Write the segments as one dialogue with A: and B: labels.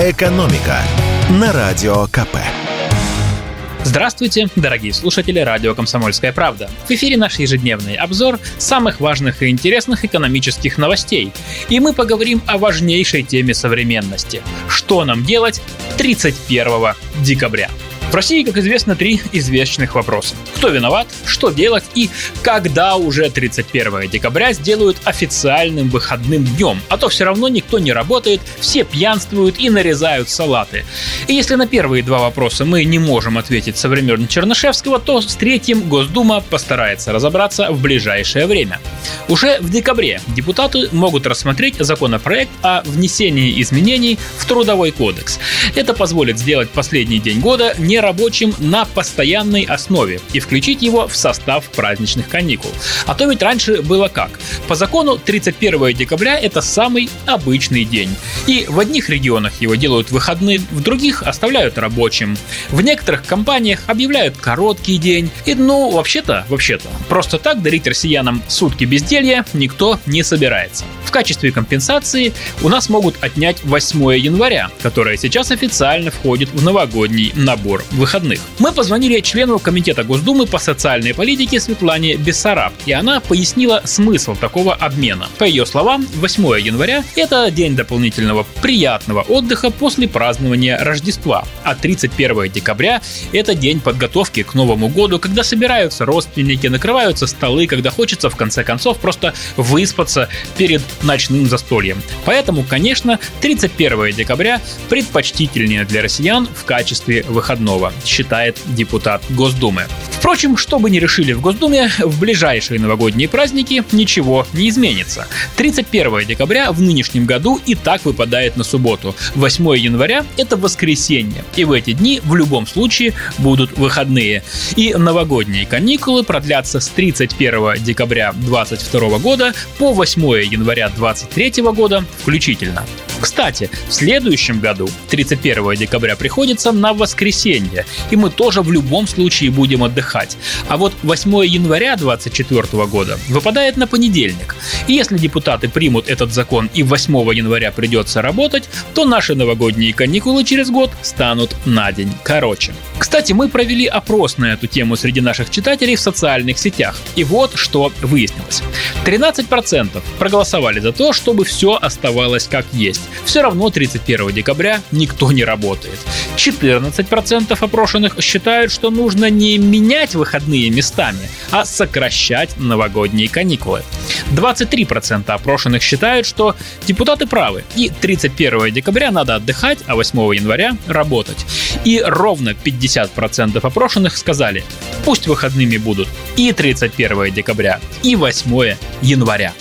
A: «Экономика» на Радио КП.
B: Здравствуйте, дорогие слушатели радио «Комсомольская правда». В эфире наш ежедневный обзор самых важных и интересных экономических новостей. И мы поговорим о важнейшей теме современности. Что нам делать 31 декабря? В России, как известно, три извечных вопроса. Кто виноват, что делать и когда уже 31 декабря сделают официальным выходным днем. А то все равно никто не работает, все пьянствуют и нарезают салаты. И если на первые два вопроса мы не можем ответить со времен Чернышевского, то с третьим Госдума постарается разобраться в ближайшее время. Уже в декабре депутаты могут рассмотреть законопроект о внесении изменений в Трудовой кодекс. Это позволит сделать последний день года не рабочим на постоянной основе и включить его в состав праздничных каникул. А то ведь раньше было как? По закону 31 декабря это самый обычный день. И в одних регионах его делают выходным, в других оставляют рабочим. В некоторых компаниях объявляют короткий день. И ну, вообще-то, вообще-то, просто так дарить россиянам сутки безделья никто не собирается. В качестве компенсации у нас могут отнять 8 января, которое сейчас официально входит в новогодний набор выходных. Мы позвонили члену Комитета Госдумы по социальной политике Светлане Бессараб, и она пояснила смысл такого обмена. По ее словам, 8 января – это день дополнительного приятного отдыха после празднования Рождества, а 31 декабря – это день подготовки к Новому году, когда собираются родственники, накрываются столы, когда хочется в конце концов просто выспаться перед ночным застольем. Поэтому, конечно, 31 декабря предпочтительнее для россиян в качестве выходного, считает депутат Госдумы. Впрочем, что бы ни решили в Госдуме, в ближайшие новогодние праздники ничего не изменится. 31 декабря в нынешнем году и так выпадает на субботу. 8 января – это воскресенье. И в эти дни в любом случае будут выходные. И новогодние каникулы продлятся с 31 декабря 2022 года по 8 января 2023 года включительно. Кстати, в следующем году 31 декабря приходится на воскресенье, и мы тоже в любом случае будем отдыхать. А вот 8 января 2024 года выпадает на понедельник. И если депутаты примут этот закон и 8 января придется работать, то наши новогодние каникулы через год станут на день короче. Кстати, мы провели опрос на эту тему среди наших читателей в социальных сетях. И вот что выяснилось. 13% проголосовали за то, чтобы все оставалось как есть все равно 31 декабря никто не работает. 14% опрошенных считают, что нужно не менять выходные местами, а сокращать новогодние каникулы. 23% опрошенных считают, что депутаты правы, и 31 декабря надо отдыхать, а 8 января работать. И ровно 50% опрошенных сказали, пусть выходными будут и 31 декабря, и 8 января.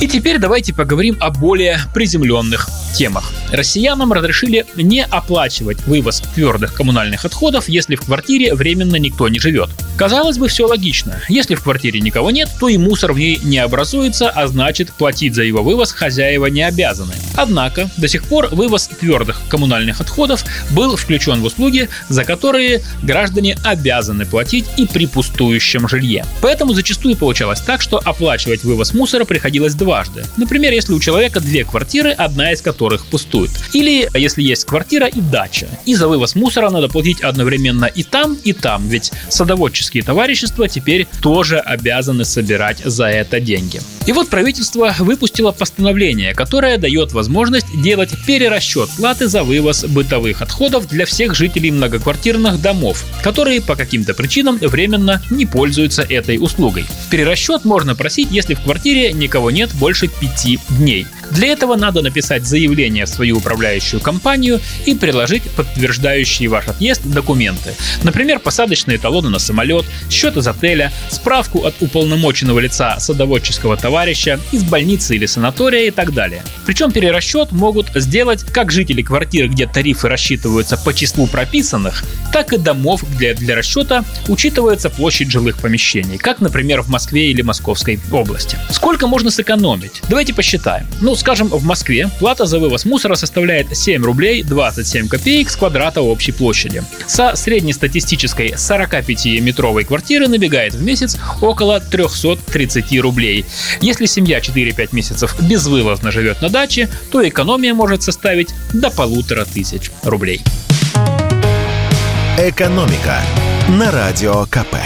B: И теперь давайте поговорим о более приземленных темах. Россиянам разрешили не оплачивать вывоз твердых коммунальных отходов, если в квартире временно никто не живет. Казалось бы, все логично. Если в квартире никого нет, то и мусор в ней не образуется, а значит платить за его вывоз хозяева не обязаны. Однако до сих пор вывоз твердых коммунальных отходов был включен в услуги, за которые граждане обязаны платить и при пустующем жилье. Поэтому зачастую получалось так, что оплачивать вывоз мусора приходилось дважды. Например, если у человека две квартиры, одна из которых пустует. Или если есть квартира и дача. И за вывоз мусора надо платить одновременно и там, и там, ведь садоводческие товарищества теперь тоже обязаны собирать за это деньги. И вот правительство выпустило постановление, которое дает возможность делать перерасчет платы за вывоз бытовых отходов для всех жителей многоквартирных домов, которые по каким-то причинам временно не пользуются этой услугой. Перерасчет можно просить, если в квартире никого нет больше пяти дней. Для этого надо написать заявление в свою управляющую компанию и приложить подтверждающие ваш отъезд документы. Например, посадочные талоны на самолет, счет из отеля, справку от уполномоченного лица садоводческого товарища, из больницы или санатория и так далее. Причем перерасчет могут сделать как жители квартиры, где тарифы рассчитываются по числу прописанных, так и домов, где для расчета учитывается площадь жилых помещений, как, например, в Москве или Московской области. Сколько можно сэкономить? Давайте посчитаем. Ну, скажем, в Москве плата за вывоз мусора составляет 7 рублей 27 копеек с квадрата общей площади. Со среднестатистической 45-метровой квартиры набегает в месяц около 330 рублей. Если семья 4-5 месяцев безвылазно живет на даче, то экономия может составить до полутора тысяч рублей.
A: «Экономика» на Радио КП.